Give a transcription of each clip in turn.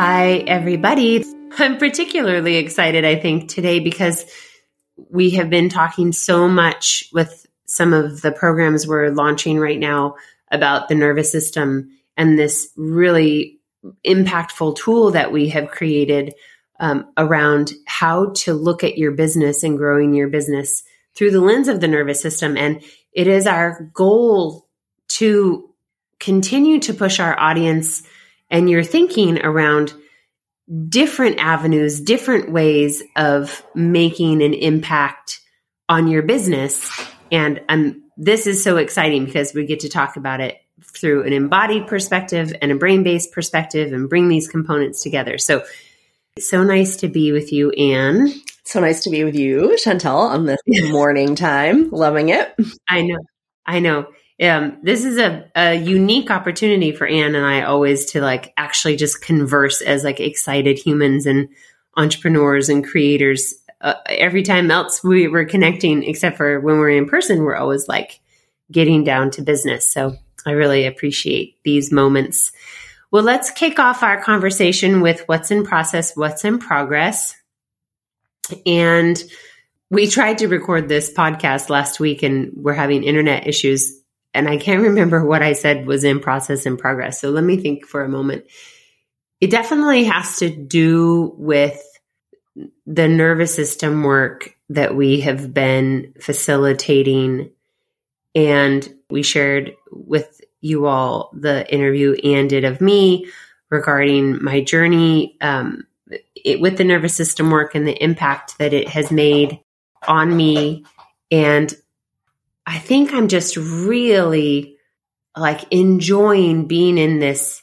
Hi, everybody. I'm particularly excited, I think, today because we have been talking so much with some of the programs we're launching right now about the nervous system and this really impactful tool that we have created um, around how to look at your business and growing your business through the lens of the nervous system. And it is our goal to continue to push our audience and your thinking around different avenues, different ways of making an impact on your business. And um, this is so exciting because we get to talk about it through an embodied perspective and a brain based perspective and bring these components together. So, so nice to be with you, Anne. So nice to be with you, Chantill, on this morning time. Loving it. I know. I know. Um, this is a, a unique opportunity for Anne and I always to like actually just converse as like excited humans and entrepreneurs and creators. Uh, every time else we were connecting, except for when we're in person, we're always like getting down to business. So I really appreciate these moments. Well, let's kick off our conversation with what's in process, what's in progress. And we tried to record this podcast last week and we're having internet issues and I can't remember what I said was in process and progress. So let me think for a moment. It definitely has to do with the nervous system work that we have been facilitating. And we shared with you all the interview and did of me regarding my journey um, it, with the nervous system work and the impact that it has made on me. And I think I'm just really like enjoying being in this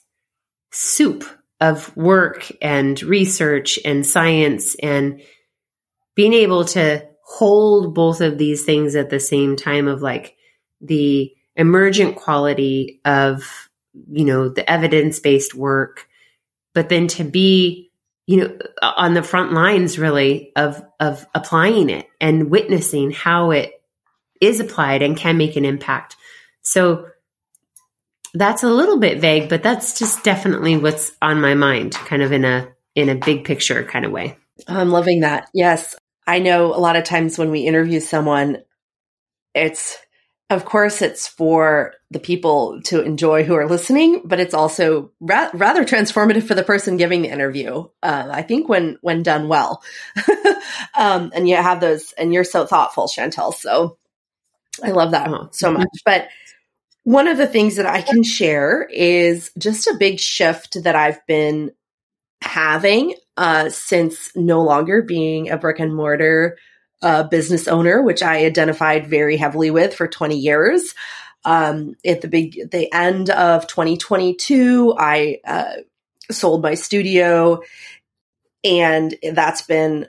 soup of work and research and science and being able to hold both of these things at the same time of like the emergent quality of you know the evidence-based work but then to be you know on the front lines really of of applying it and witnessing how it is applied and can make an impact. So that's a little bit vague, but that's just definitely what's on my mind, kind of in a in a big picture kind of way. I'm loving that. Yes. I know a lot of times when we interview someone, it's of course it's for the people to enjoy who are listening, but it's also ra- rather transformative for the person giving the interview. Uh, I think when when done well, um, and you have those, and you're so thoughtful, Chantill. So I love that oh, so much. But one of the things that I can share is just a big shift that I've been having uh, since no longer being a brick and mortar uh, business owner, which I identified very heavily with for 20 years. Um, at the big, the end of 2022, I uh, sold my studio, and that's been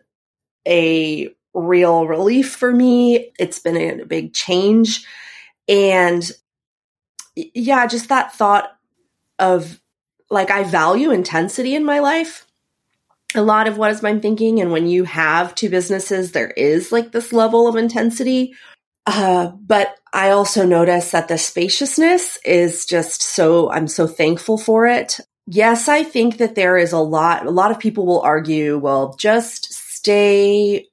a real relief for me. It's been a big change. And yeah, just that thought of like, I value intensity in my life. A lot of what is my thinking. And when you have two businesses, there is like this level of intensity. Uh, but I also notice that the spaciousness is just so, I'm so thankful for it. Yes, I think that there is a lot, a lot of people will argue, well, just stay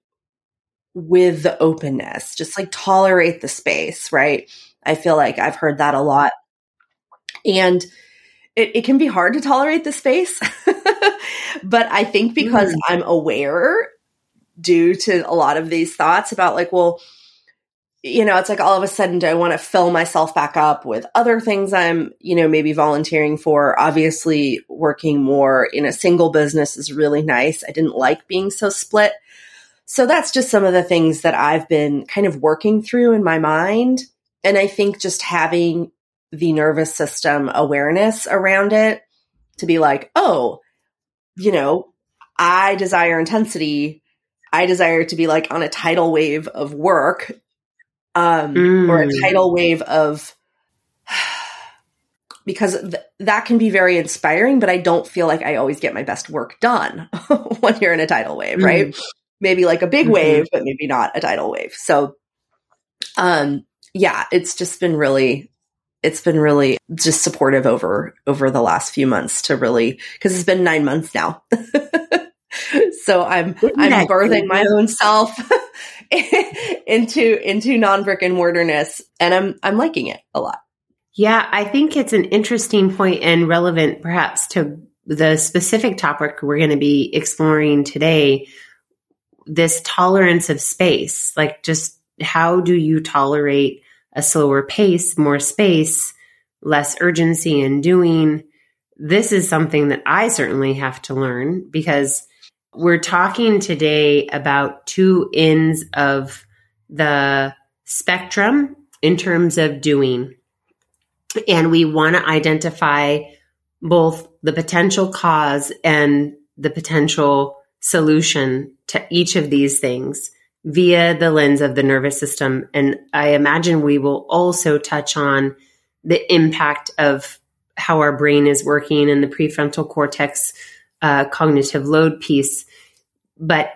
with the openness, just like tolerate the space, right? I feel like I've heard that a lot. And it, it can be hard to tolerate the space. but I think because mm. I'm aware due to a lot of these thoughts about like, well, you know, it's like all of a sudden, do I want to fill myself back up with other things I'm, you know, maybe volunteering for? Obviously, working more in a single business is really nice. I didn't like being so split. So that's just some of the things that I've been kind of working through in my mind. And I think just having the nervous system awareness around it to be like, oh, you know, I desire intensity. I desire to be like on a tidal wave of work um, mm. or a mm. tidal wave of because th- that can be very inspiring, but I don't feel like I always get my best work done when you're in a tidal wave, mm. right? Maybe like a big mm-hmm. wave, but maybe not a tidal wave. So, um, yeah, it's just been really it's been really just supportive over over the last few months to really because it's been nine months now. so I'm I'm birthing my own self into into non brick and mortarness, and I'm I'm liking it a lot. Yeah, I think it's an interesting point and relevant, perhaps, to the specific topic we're going to be exploring today. This tolerance of space, like just how do you tolerate a slower pace, more space, less urgency in doing? This is something that I certainly have to learn because we're talking today about two ends of the spectrum in terms of doing. And we want to identify both the potential cause and the potential solution to each of these things via the lens of the nervous system. And I imagine we will also touch on the impact of how our brain is working and the prefrontal cortex uh, cognitive load piece. But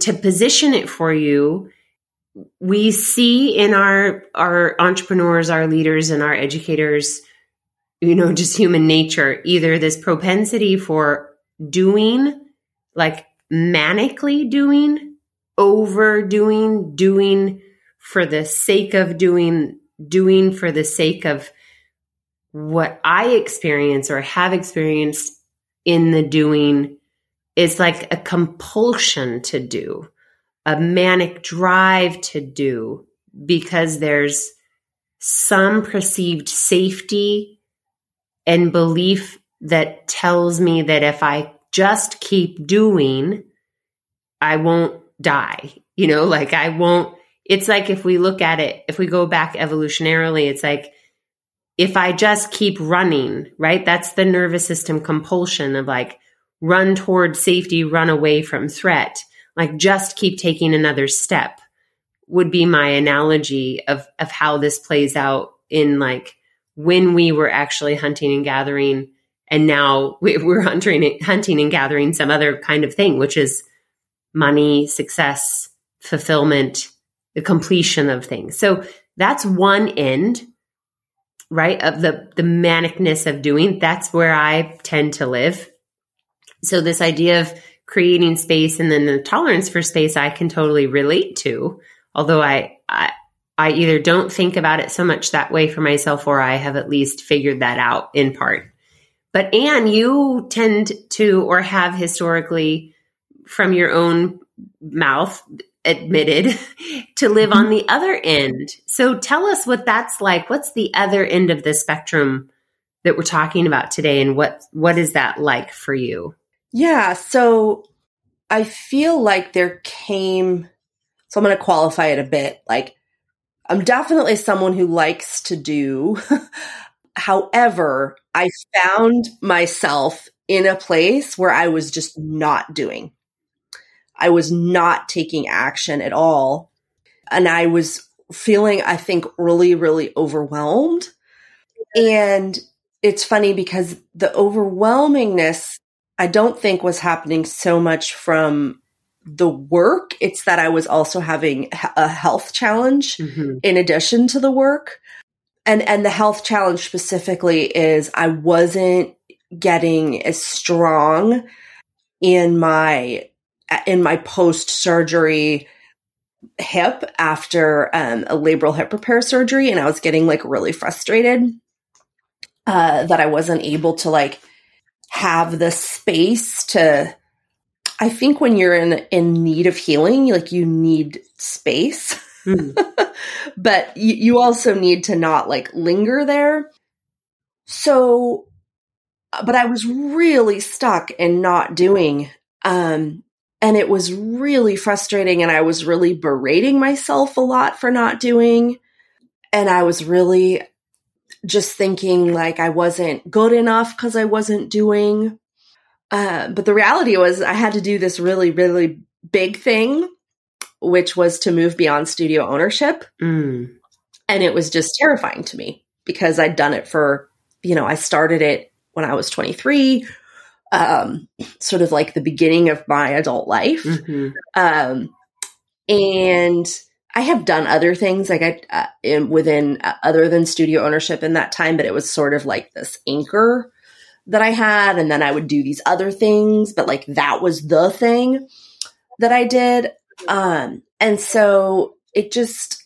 to position it for you, we see in our our entrepreneurs, our leaders, and our educators, you know, just human nature, either this propensity for doing, like manically doing, overdoing, doing for the sake of doing, doing for the sake of what I experience or have experienced in the doing is like a compulsion to do, a manic drive to do because there's some perceived safety and belief that tells me that if I just keep doing, I won't die. You know, like I won't, it's like if we look at it, if we go back evolutionarily, it's like if I just keep running, right? That's the nervous system compulsion of like run toward safety, run away from threat, like just keep taking another step would be my analogy of, of how this plays out in like when we were actually hunting and gathering and now we're hunting, hunting and gathering some other kind of thing, which is money, success, fulfillment, the completion of things. So that's one end, right? Of the, the manicness of doing. That's where I tend to live. So this idea of creating space and then the tolerance for space, I can totally relate to. Although I, I, I either don't think about it so much that way for myself or I have at least figured that out in part. But Anne, you tend to or have historically from your own mouth admitted to live on mm-hmm. the other end. So tell us what that's like. What's the other end of the spectrum that we're talking about today and what what is that like for you? Yeah, so I feel like there came so I'm going to qualify it a bit. Like I'm definitely someone who likes to do. However, I found myself in a place where I was just not doing. I was not taking action at all. And I was feeling, I think, really, really overwhelmed. And it's funny because the overwhelmingness, I don't think was happening so much from the work. It's that I was also having a health challenge mm-hmm. in addition to the work. And, and the health challenge specifically is I wasn't getting as strong in my in my post surgery hip after um, a labral hip repair surgery, and I was getting like really frustrated uh, that I wasn't able to like have the space to. I think when you're in in need of healing, like you need space, but you, you also need to not like linger there. So, but I was really stuck in not doing um, and it was really frustrating. And I was really berating myself a lot for not doing. And I was really just thinking like I wasn't good enough because I wasn't doing. Uh, but the reality was, I had to do this really, really big thing, which was to move beyond studio ownership. Mm. And it was just terrifying to me because I'd done it for, you know, I started it when I was 23 um, sort of like the beginning of my adult life. Mm-hmm. Um, and I have done other things like I uh, in, within uh, other than studio ownership in that time, but it was sort of like this anchor that I had, and then I would do these other things, but like that was the thing that I did. Um, and so it just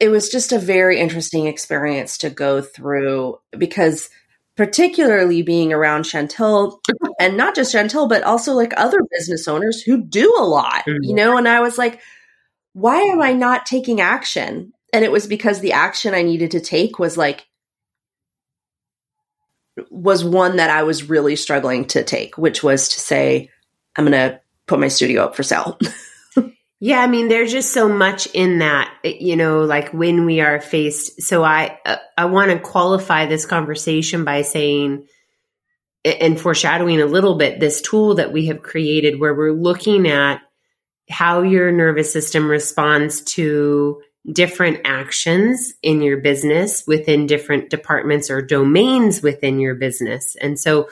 it was just a very interesting experience to go through because particularly being around Chantill and not just Chantill, but also like other business owners who do a lot, mm-hmm. you know, and I was like, why am I not taking action? And it was because the action I needed to take was like, was one that I was really struggling to take, which was to say, I'm going to put my studio up for sale. Yeah, I mean, there's just so much in that, you know, like when we are faced. So I, uh, I want to qualify this conversation by saying and foreshadowing a little bit this tool that we have created where we're looking at how your nervous system responds to different actions in your business within different departments or domains within your business. And so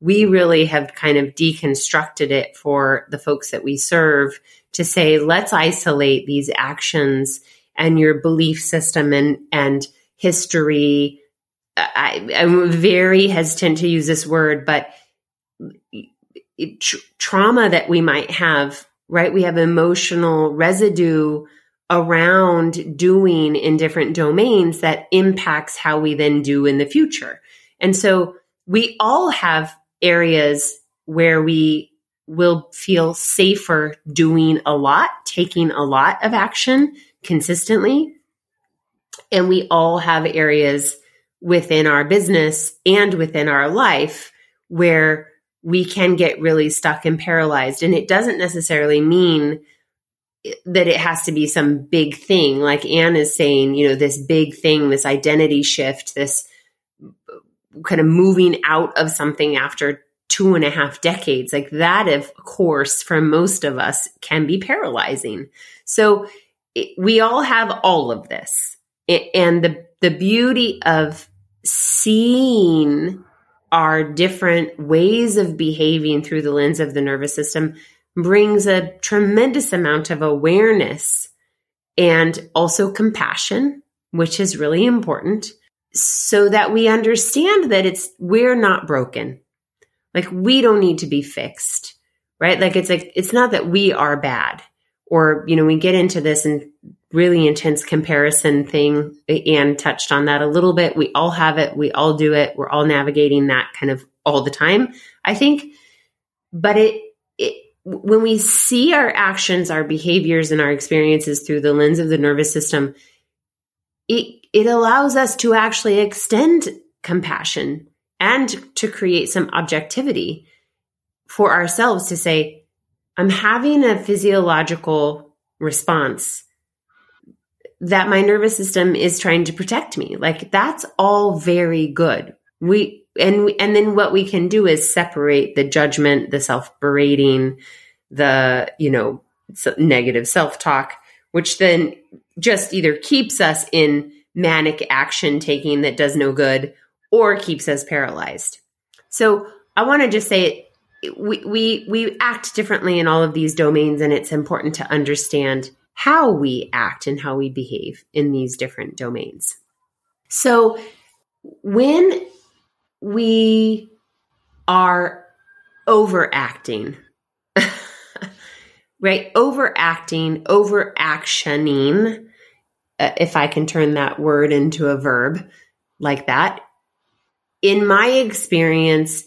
we really have kind of deconstructed it for the folks that we serve to say, let's isolate these actions and your belief system and, and history. I, am very hesitant to use this word, but it, trauma that we might have, right? We have emotional residue around doing in different domains that impacts how we then do in the future. And so we all have areas where we will feel safer doing a lot, taking a lot of action consistently. And we all have areas within our business and within our life where we can get really stuck and paralyzed. And it doesn't necessarily mean that it has to be some big thing. Like Anne is saying, you know, this big thing, this identity shift, this kind of moving out of something after two and a half decades. Like that, of course, for most of us can be paralyzing. So it, we all have all of this. It, and the, the beauty of seeing our different ways of behaving through the lens of the nervous system brings a tremendous amount of awareness and also compassion, which is really important so that we understand that it's, we're not broken. Like we don't need to be fixed, right? Like it's like, it's not that we are bad or, you know, we get into this and really intense comparison thing. Eh, Anne touched on that a little bit. We all have it. We all do it. We're all navigating that kind of all the time, I think. But it, it, when we see our actions, our behaviors, and our experiences through the lens of the nervous system, it, it allows us to actually extend compassion and to create some objectivity for ourselves to say, I'm having a physiological response that my nervous system is trying to protect me. Like that's all very good. We and and then what we can do is separate the judgment, the self-berating, the, you know, negative self-talk, which then just either keeps us in manic action taking that does no good or keeps us paralyzed. So I want to just say we, we, we act differently in all of these domains, and it's important to understand how we act and how we behave in these different domains. So when we are overacting, right? Overacting, overactioning, uh, if I can turn that word into a verb like that, in my experience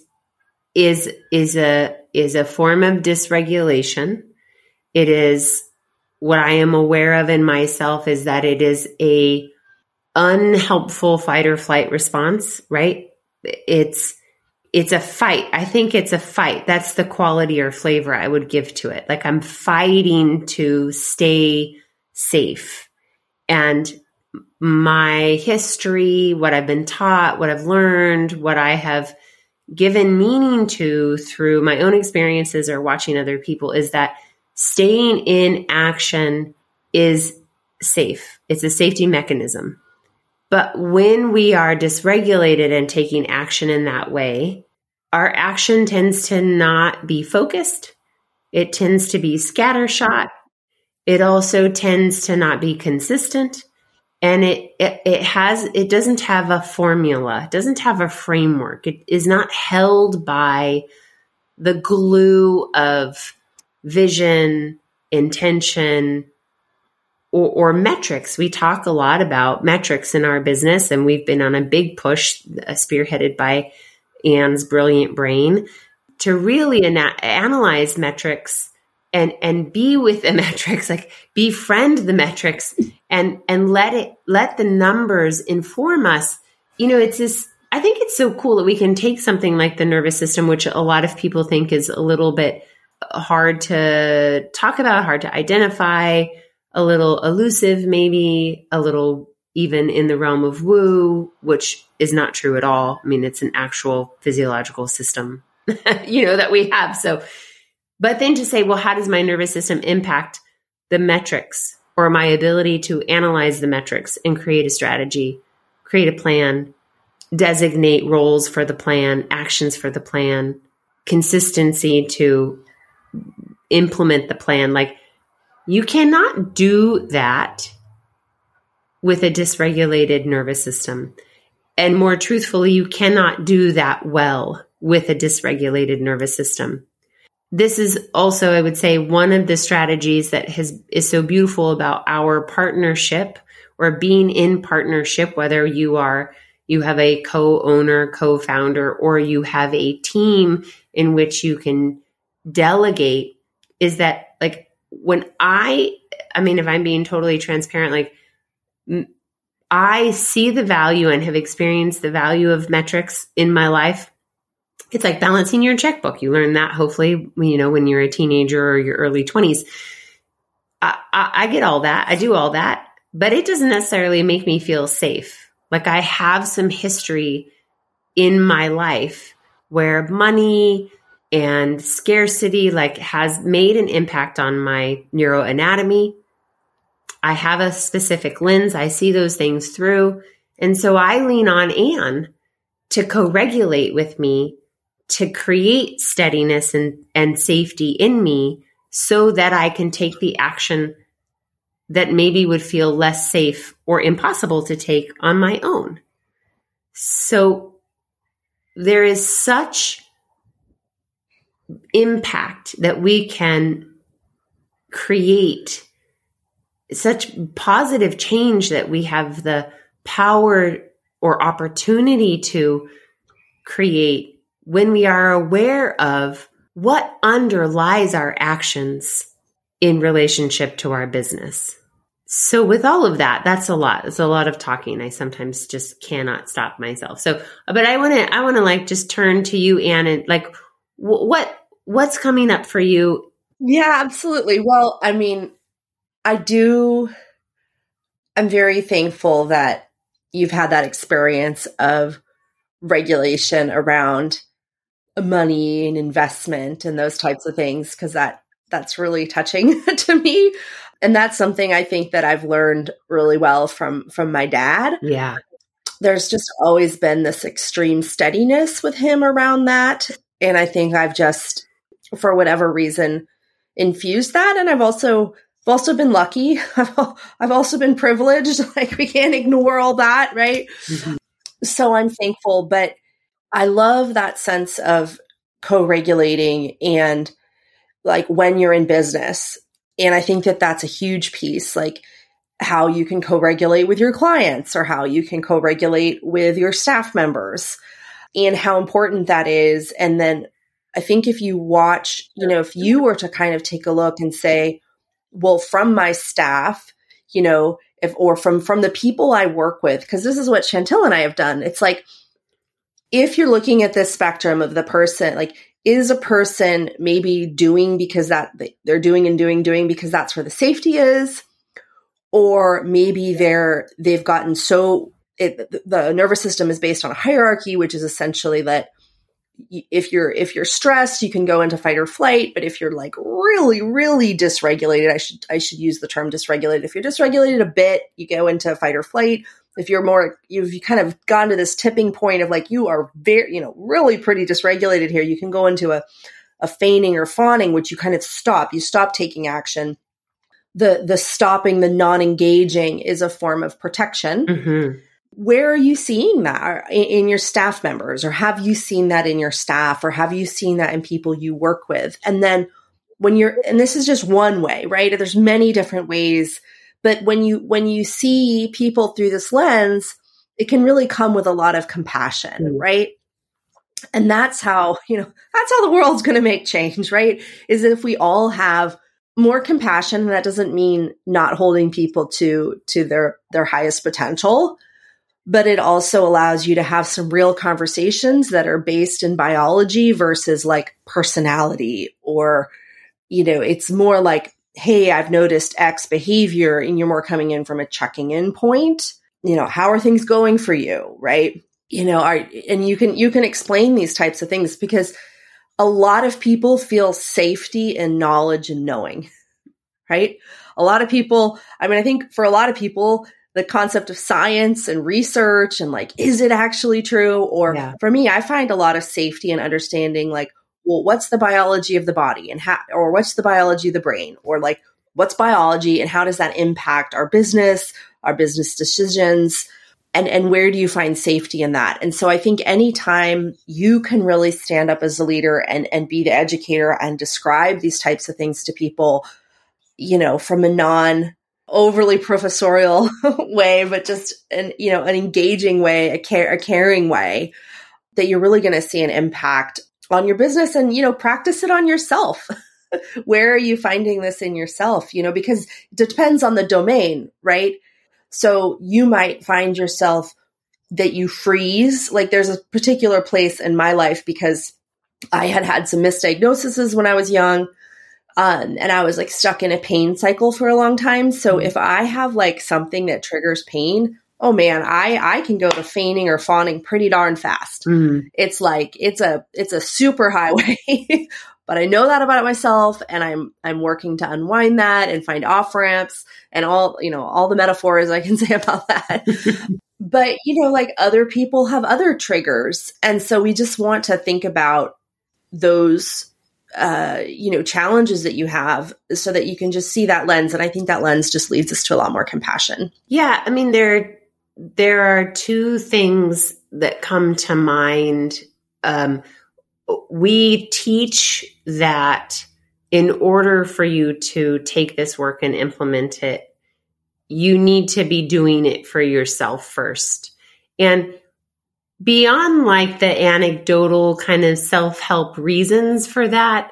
is is a is a form of dysregulation. It is what i am aware of in myself is that it is a unhelpful fight or flight response right? It's it's a fight. I think it's a fight. That's the quality or flavor i would give to it. Like i'm fighting to stay safe. And my history, what I've been taught, what I've learned, what I have given meaning to through my own experiences or watching other people is that staying in action is safe. It's a safety mechanism. But when we are dysregulated and taking action in that way, our action tends to not be focused. It tends to be scattershot It also tends to not be consistent and it, it, it has it doesn't have a formula. Doesn't have a framework. It is not held by the glue of vision intention or, or, metrics. We talk a lot about metrics in our business and we've been on a big push uh, spearheaded by anne's brilliant brain to really ana- analyze metrics and and be with the metrics like befriend the metrics and and let it let the numbers inform us. You know it's this i think it's so cool that we can take something like the nervous system which a lot of people think is a little bit hard to talk about hard to identify a little elusive maybe a little even in the realm of woo which is not true at all. I mean it's an actual physiological system you know that we have. So but then to say, well, how does my nervous system impact the metrics or my ability to analyze the metrics and create a strategy, create a plan, designate roles for the plan, actions for the plan, consistency to implement the plan? Like, you cannot do that with a dysregulated nervous system. And more truthfully, you cannot do that well with a dysregulated nervous system this is also, I would say, one of the strategies that has is so beautiful about our partnership or being in partnership, whether you are you have a co-owner, co-founder, or you have a team in which you can delegate, is that like when I, I mean, if I'm being totally transparent, like I see the value and have experienced the value of metrics in my life it's like balancing your checkbook. You learn that hopefully, you know, when you're a teenager or your early 20s. I, I, I get all that. I do all that, but it doesn't necessarily make me feel safe. Like I have some history in my life where money and scarcity like has made an impact on my neuroanatomy. I have a specific lens. I see those things through. And so I lean on Anne to co-regulate with me to create steadiness and, and safety in me so that I can take the action that maybe would feel less safe or impossible to take on my own. So there is such impact that we can create such positive change that we have the power or opportunity to create when we are aware of what underlies our actions in relationship to our business. So with all of that, that's a lot. It's a lot of talking. I sometimes just cannot stop myself. So, but I want to, I want to like just turn to you, Anne, and like what, what's coming up for you? Yeah, absolutely. Well, I mean, I do, I'm very thankful that you've had that experience of regulation around money and investment and those types of things because that that's really touching to me and that's something i think that i've learned really well from from my dad yeah there's just always been this extreme steadiness with him around that and i think i've just for whatever reason infused that and i've also I've also been lucky. I've also been privileged. Like we can't ignore all that, right? Mm-hmm. So I'm thankful, but I love that sense of co regulating and like when you're in business. And I think that that's a huge piece, like how you can co regulate with your clients or how you can co regulate with your staff members and how important that is. And then I think if you watch, you know, if you mm-hmm. were to kind of take a look and say, well, from my staff, you know, if, or from, from the people I work with, because this is what Chantill and I have done. It's like, if you're looking at this spectrum of the person, like, is a person maybe doing because that they're doing and doing, doing because that's where the safety is? Or maybe they're, they've gotten so, it, the nervous system is based on a hierarchy, which is essentially that if you're if you're stressed you can go into fight or flight but if you're like really really dysregulated i should i should use the term dysregulated if you're dysregulated a bit you go into fight or flight if you're more you've kind of gone to this tipping point of like you are very you know really pretty dysregulated here you can go into a a feigning or fawning which you kind of stop you stop taking action the the stopping, the non-engaging is a form of protection. Mm-hmm. Where are you seeing that in, in your staff members, or have you seen that in your staff, or have you seen that in people you work with? And then when you're, and this is just one way, right? There's many different ways, but when you when you see people through this lens, it can really come with a lot of compassion, mm. right? And that's how, you know, that's how the world's going to make change, right? Is if we all have more compassion, that doesn't mean not holding people to to their their highest potential, but it also allows you to have some real conversations that are based in biology versus like personality or you know, it's more like hey, I've noticed X behavior and you're more coming in from a checking in point. You know, how are things going for you, right? You know, are and you can you can explain these types of things because a lot of people feel safety and knowledge and knowing, right? A lot of people, I mean, I think for a lot of people, the concept of science and research and like, is it actually true? Or yeah. for me, I find a lot of safety and understanding like, well, what's the biology of the body and how, or what's the biology of the brain? Or like, what's biology and how does that impact our business, our business decisions? and and where do you find safety in that and so i think anytime you can really stand up as a leader and and be the educator and describe these types of things to people you know from a non overly professorial way but just an you know an engaging way a care a caring way that you're really going to see an impact on your business and you know practice it on yourself where are you finding this in yourself you know because it depends on the domain right so you might find yourself that you freeze. Like there's a particular place in my life because I had had some misdiagnoses when I was young. Um, and I was like stuck in a pain cycle for a long time. So mm-hmm. if I have like something that triggers pain, oh man, I I can go to feigning or fawning pretty darn fast. Mm-hmm. It's like it's a it's a super highway. but I know that about myself and I'm I'm working to unwind that and find off ramps and all, you know, all the metaphors I can say about that. but, you know, like other people have other triggers. And so we just want to think about those uh, you know, challenges that you have so that you can just see that lens. And I think that lens just leads us to a lot more compassion. Yeah. I mean, there, there are two things that come to mind. Um, we teach that in order for you to take this work and implement it, you need to be doing it for yourself first. And beyond like the anecdotal kind of self-help reasons for that,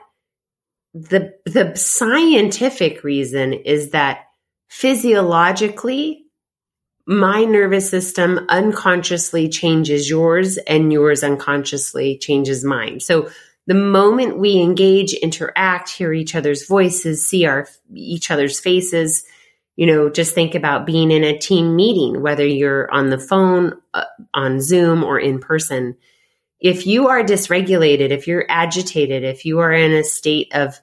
the the scientific reason is that physiologically my nervous system unconsciously changes yours and yours unconsciously changes mine. So the moment we engage, interact, hear each other's voices, see our each other's faces, you know, just think about being in a team meeting, whether you're on the phone, uh, on Zoom, or in person. If you are dysregulated, if you're agitated, if you are in a state of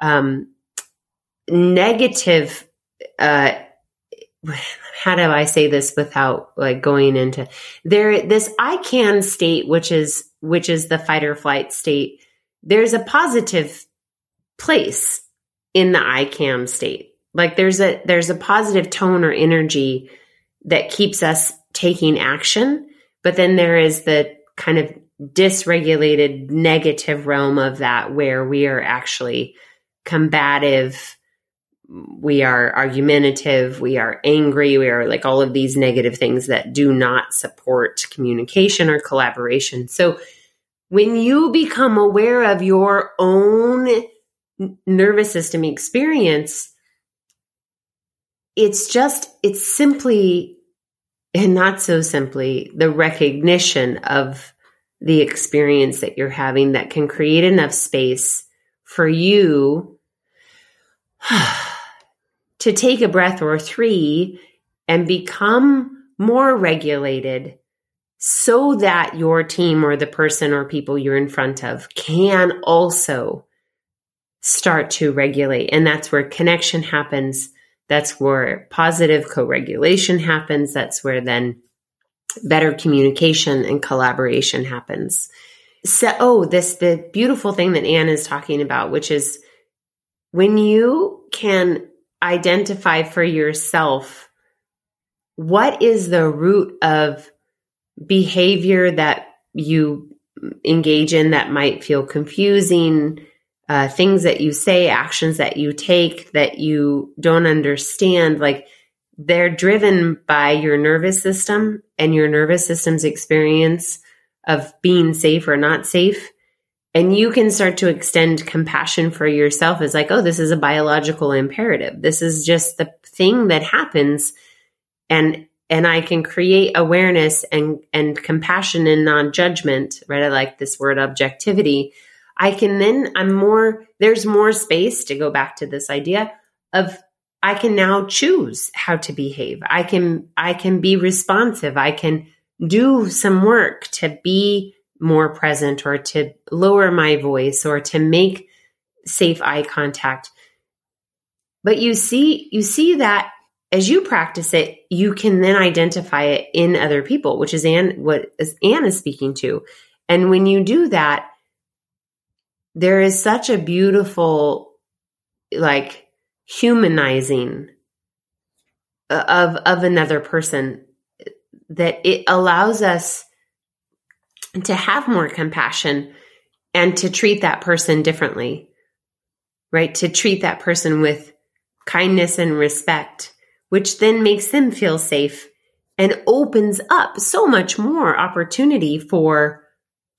um, negative uh, how do I say this without like going into there this I can state which is which is the fight or flight state there's a positive place in the I can state. Like there's a there's a positive tone or energy that keeps us taking action but then there is the kind of dysregulated negative realm of that where we are actually combative we are argumentative, we are angry, we are like all of these negative things that do not support communication or collaboration. So when you become aware of your own nervous system experience, it's just, it's simply, and not so simply, the recognition of the experience that you're having that can create enough space for you to take a breath or three and become more regulated so that your team or the person or people you're in front of can also start to regulate. And that's where connection happens. That's where positive co regulation happens. That's where then better communication and collaboration happens. So, oh, this, the beautiful thing that Anne is talking about, which is when you can identify for yourself what is the root of behavior that you engage in that might feel confusing, uh, things that you say, actions that you take that you don't understand, like they're driven by your nervous system and your nervous system's experience of being safe or not safe. And you can start to extend compassion for yourself as like, oh, this is a biological imperative. This is just the thing that happens. And and I can create awareness and and compassion and non-judgment, right? I like this word objectivity. I can then I'm more there's more space to go back to this idea of I can now choose how to behave. I can I can be responsive. I can do some work to be more present or to lower my voice or to make safe eye contact. But you see, you see that as you practice it, you can then identify it in other people, which is Anne, what Anne is speaking to. And when you do that, there is such a beautiful, like, humanizing uh, of, of another person that it allows us to have more compassion and to treat that person differently, right? To treat that person with kindness and respect, which then makes them feel safe and opens up so much more opportunity for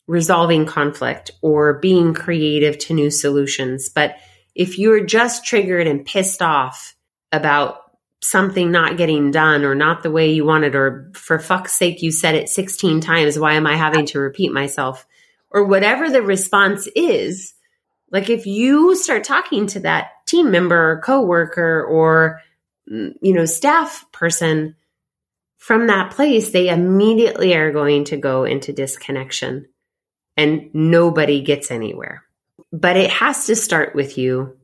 resolving conflict or being creative to new solutions. But if you're just triggered and pissed off about something not getting done or not the way you wanted, or for fuck's sake, you said it 16 times. Why am I having to repeat myself? Or whatever the response is. Like if you start talking to that team member or coworker or, mm, you know, staff person from that place, they immediately are going to go into disconnection and nobody gets anywhere. But it has to start with you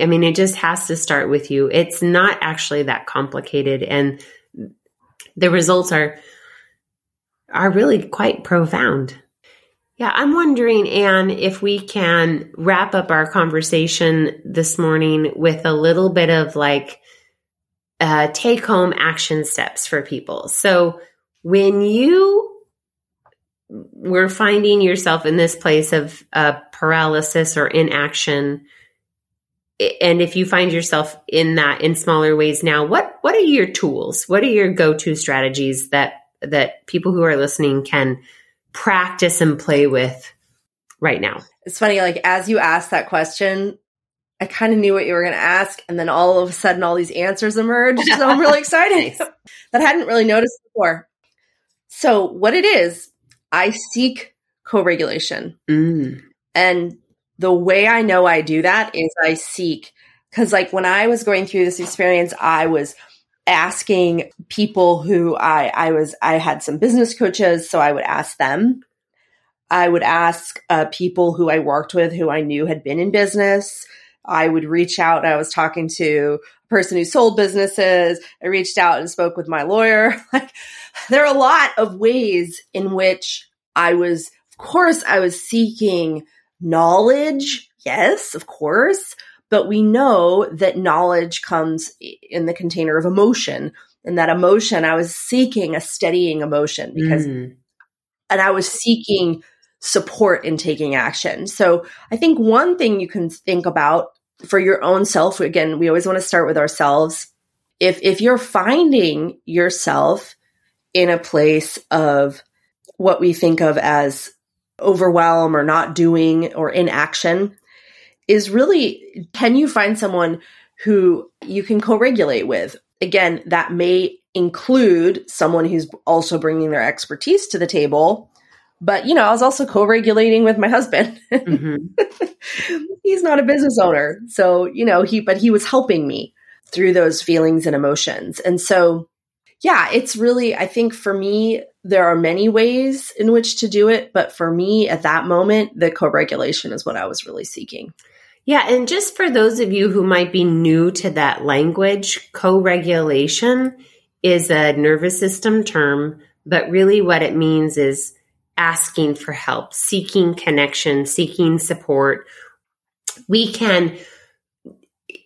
I mean, it just has to start with you. It's not actually that complicated, and the results are are really quite profound. Yeah, I'm wondering, Anne, if we can wrap up our conversation this morning with a little bit of like uh, take home action steps for people. So when you were finding yourself in this place of uh, paralysis or inaction, and if you find yourself in that in smaller ways now what what are your tools? What are your go-to strategies that that people who are listening can practice and play with right now? It's funny like as you asked that question i kind of knew what you were going to ask and then all of a sudden all these answers emerged so i'm really excited. That i hadn't really noticed before. So what it is i seek co-regulation. Mm. and the way I know I do that is I seek because like when I was going through this experience, I was asking people who I I was I had some business coaches, so I would ask them. I would ask uh, people who I worked with who I knew had been in business. I would reach out. I was talking to a person who sold businesses. I reached out and spoke with my lawyer. Like there are a lot of ways in which I was, of course, I was seeking knowledge, yes, of course, but we know that knowledge comes in the container of emotion. And that emotion, I was seeking a steadying emotion because, mm. and I was seeking support in taking action. So I think one thing you can think about for your own self, again, we always want to start with ourselves. If, if you're finding yourself in a place of what we think of as overwhelm or not doing or inaction is really can you find someone who you can co-regulate with? Again that may include someone who's also bringing their expertise to the table but you know i was also co-regulating with my husband. Mm-hmm. he's not a business owner so you know he but he was helping me through those feelings and emotions. And so yeah it's really i think for me there are many ways in which to do it, but for me at that moment, the co regulation is what I was really seeking. Yeah. And just for those of you who might be new to that language, co regulation is a nervous system term, but really what it means is asking for help, seeking connection, seeking support. We can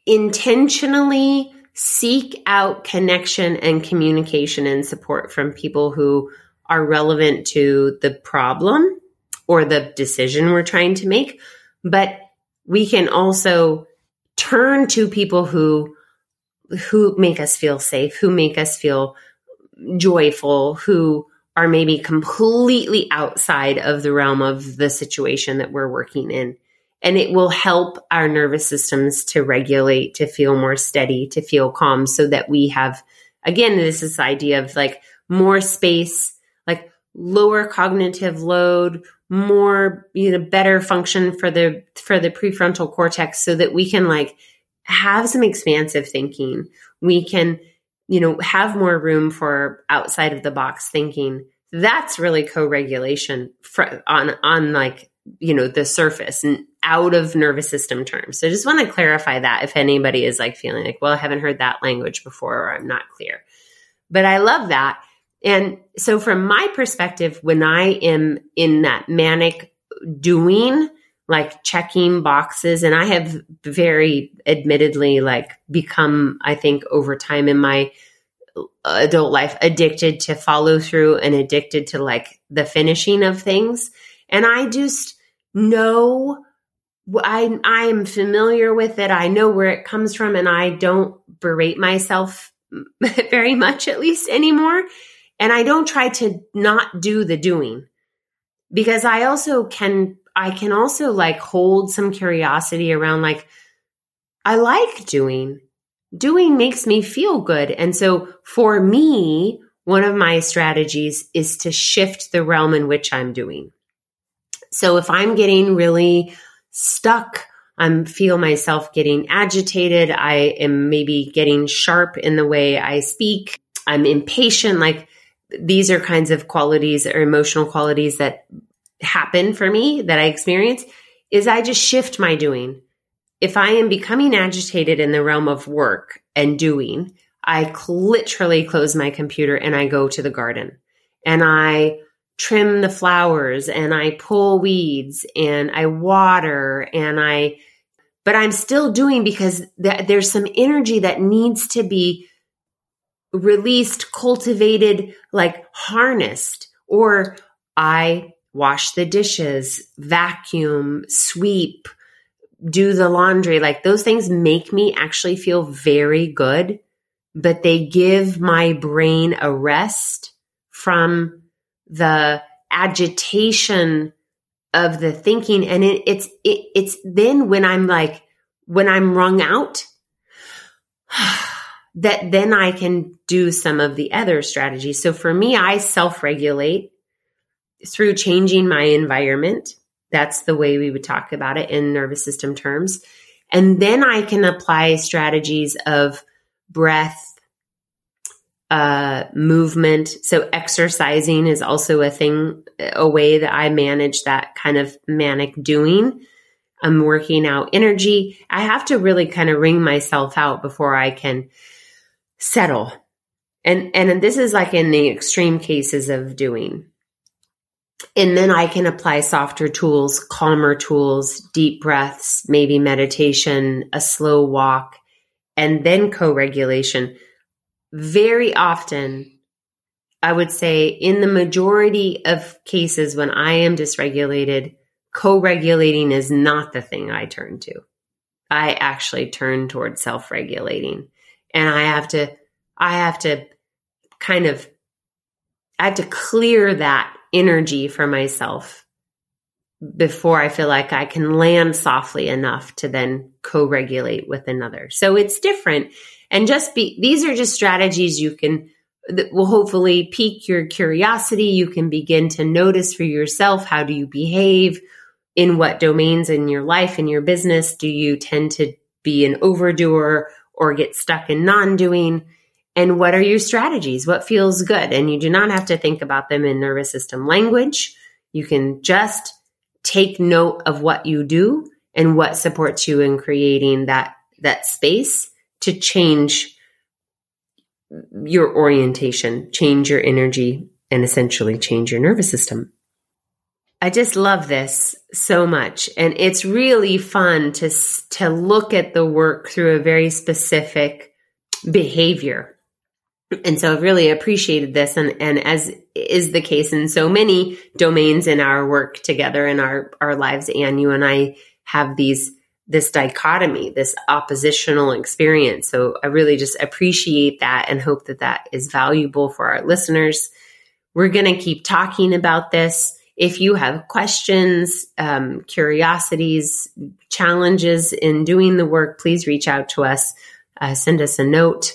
intentionally seek out connection and communication and support from people who are relevant to the problem or the decision we're trying to make. But we can also turn to people who who make us feel safe, who make us feel joyful, who are maybe completely outside of the realm of the situation that we're working in. And it will help our nervous systems to regulate, to feel more steady, to feel calm so that we have, again, this is idea of like more space, lower cognitive load, more, you know, better function for the, for the prefrontal cortex so that we can like have some expansive thinking. We can, you know, have more room for outside of the box thinking. That's really co-regulation on on like you know the surface and out of nervous system terms. So I just want to clarify that if anybody is like feeling like, well, I haven't heard that language before or I'm not clear. But I love that. And so from my perspective, when I am in that manic doing, like checking boxes and i have very admittedly like become i think over time in my adult life addicted to follow through and addicted to like the finishing of things. And i just know i i am familiar with it. I know where it comes from and i don't berate myself very much at least anymore and i don't try to not do the doing because i also can I can also like hold some curiosity around like, I like doing. Doing makes me feel good. And so for me, one of my strategies is to shift the realm in which I'm doing. So if I'm getting really stuck, I feel myself getting agitated. I am maybe getting sharp in the way I speak. I'm impatient. Like these are kinds of qualities or emotional qualities that happen for me that I experience is I just shift my doing. If I am becoming agitated in the realm of work and doing, I literally close my computer and I go to the garden and I trim the flowers and I pull weeds and I water and I, but I'm still doing because th- there's some energy that needs to be released, cultivated, like harnessed, or I wash the dishes, vacuum, sweep, do the laundry. Like those things make me actually feel very good, but they give my brain a rest from the agitation of the thinking. And it, it's, it, it's then when I'm like, when I'm wrung out, that then I can do some of the other strategies. So for me, I self regulate through changing my environment. That's the way we would talk about it in nervous system terms. And then I can apply strategies of breath, uh, movement. So exercising is also a thing, a way that I manage that kind of manic doing. I'm working out energy. I have to really kind of wring myself out before I can settle. And, and this is like in the extreme cases of doing. And then I can apply softer tools, calmer tools, deep breaths, maybe meditation, a slow walk, and then co regulation. Very often, I would say in the majority of cases when I am dysregulated, co regulating is not the thing I turn to. I actually turn towards self regulating. And I have to, I have to kind of, I have to clear that energy for myself before I feel like I can land softly enough to then co regulate with another. So it's different. And just be, these are just strategies you can, that will hopefully pique your curiosity. You can begin to notice for yourself how do you behave in what domains in your life, in your business. Do you tend to be an overdoer or get stuck in non doing? and what are your strategies? What feels good? And you do not have to think about them in nervous system language. You can just take note of what you do and what supports you in creating that, that space to change your orientation, change your energy, and essentially change your nervous system. I just love this so much. And it's really fun to, to look at the work through a very specific behavior. And so I've really appreciated this. And, and as is the case in so many domains in our work together in our, our lives, and you and I have these, this dichotomy, this oppositional experience. So I really just appreciate that and hope that that is valuable for our listeners. We're going to keep talking about this if you have questions, um, curiosities, challenges in doing the work, please reach out to us. Uh, send us a note,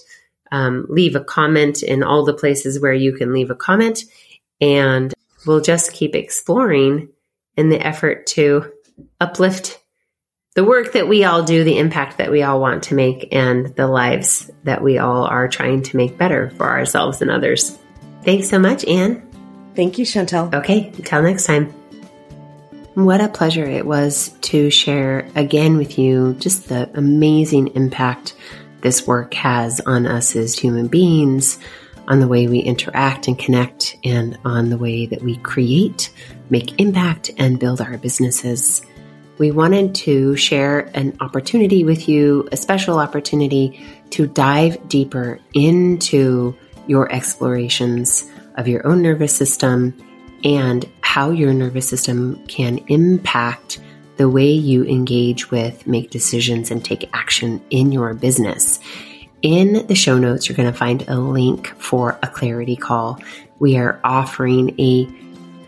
um, leave a comment in all the places where you can leave a comment, and we'll just keep exploring in the effort to uplift the work that we all do, the impact that we all want to make, and the lives that we all are trying to make better for ourselves and others. Thanks so much, Anne. Thank you, Chantill. Okay, until next time. What a pleasure it was to share again with you just the amazing impact this work has on us as human beings, on the way we interact and connect, and on the way that we create, make impact, and build our businesses. We wanted to share an opportunity with you, a special opportunity to dive deeper into your explorations of your own nervous system and how your nervous system can impact the way you engage with, make decisions, and take action in your business. In the show notes, you're going to find a link for a clarity call. We are offering a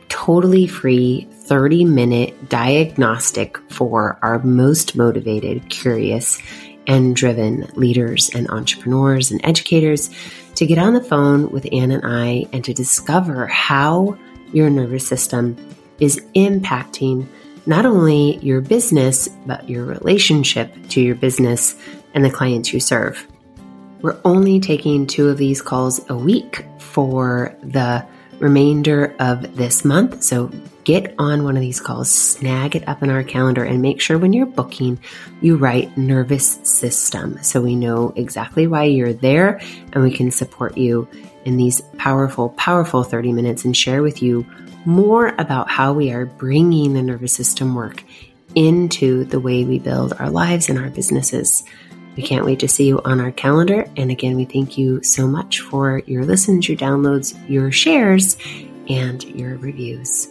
totally free 30 minute diagnostic for our most motivated, curious, and driven leaders and entrepreneurs and educators to get on the phone with Anne and I and to discover how your nervous system is impacting not only your business, but your relationship to your business and the clients you serve. We're only taking two of these calls a week for the remainder of this month. So get on one of these calls, snag it up in our calendar, and make sure when you're booking, you write nervous system so we know exactly why you're there and we can support you in these powerful, powerful 30 minutes and share with you more about how we are bringing the nervous system work into the way we build our lives and our businesses. We can't wait to see you on our calendar. And again, we thank you so much for your listens, your downloads, your shares, and your reviews.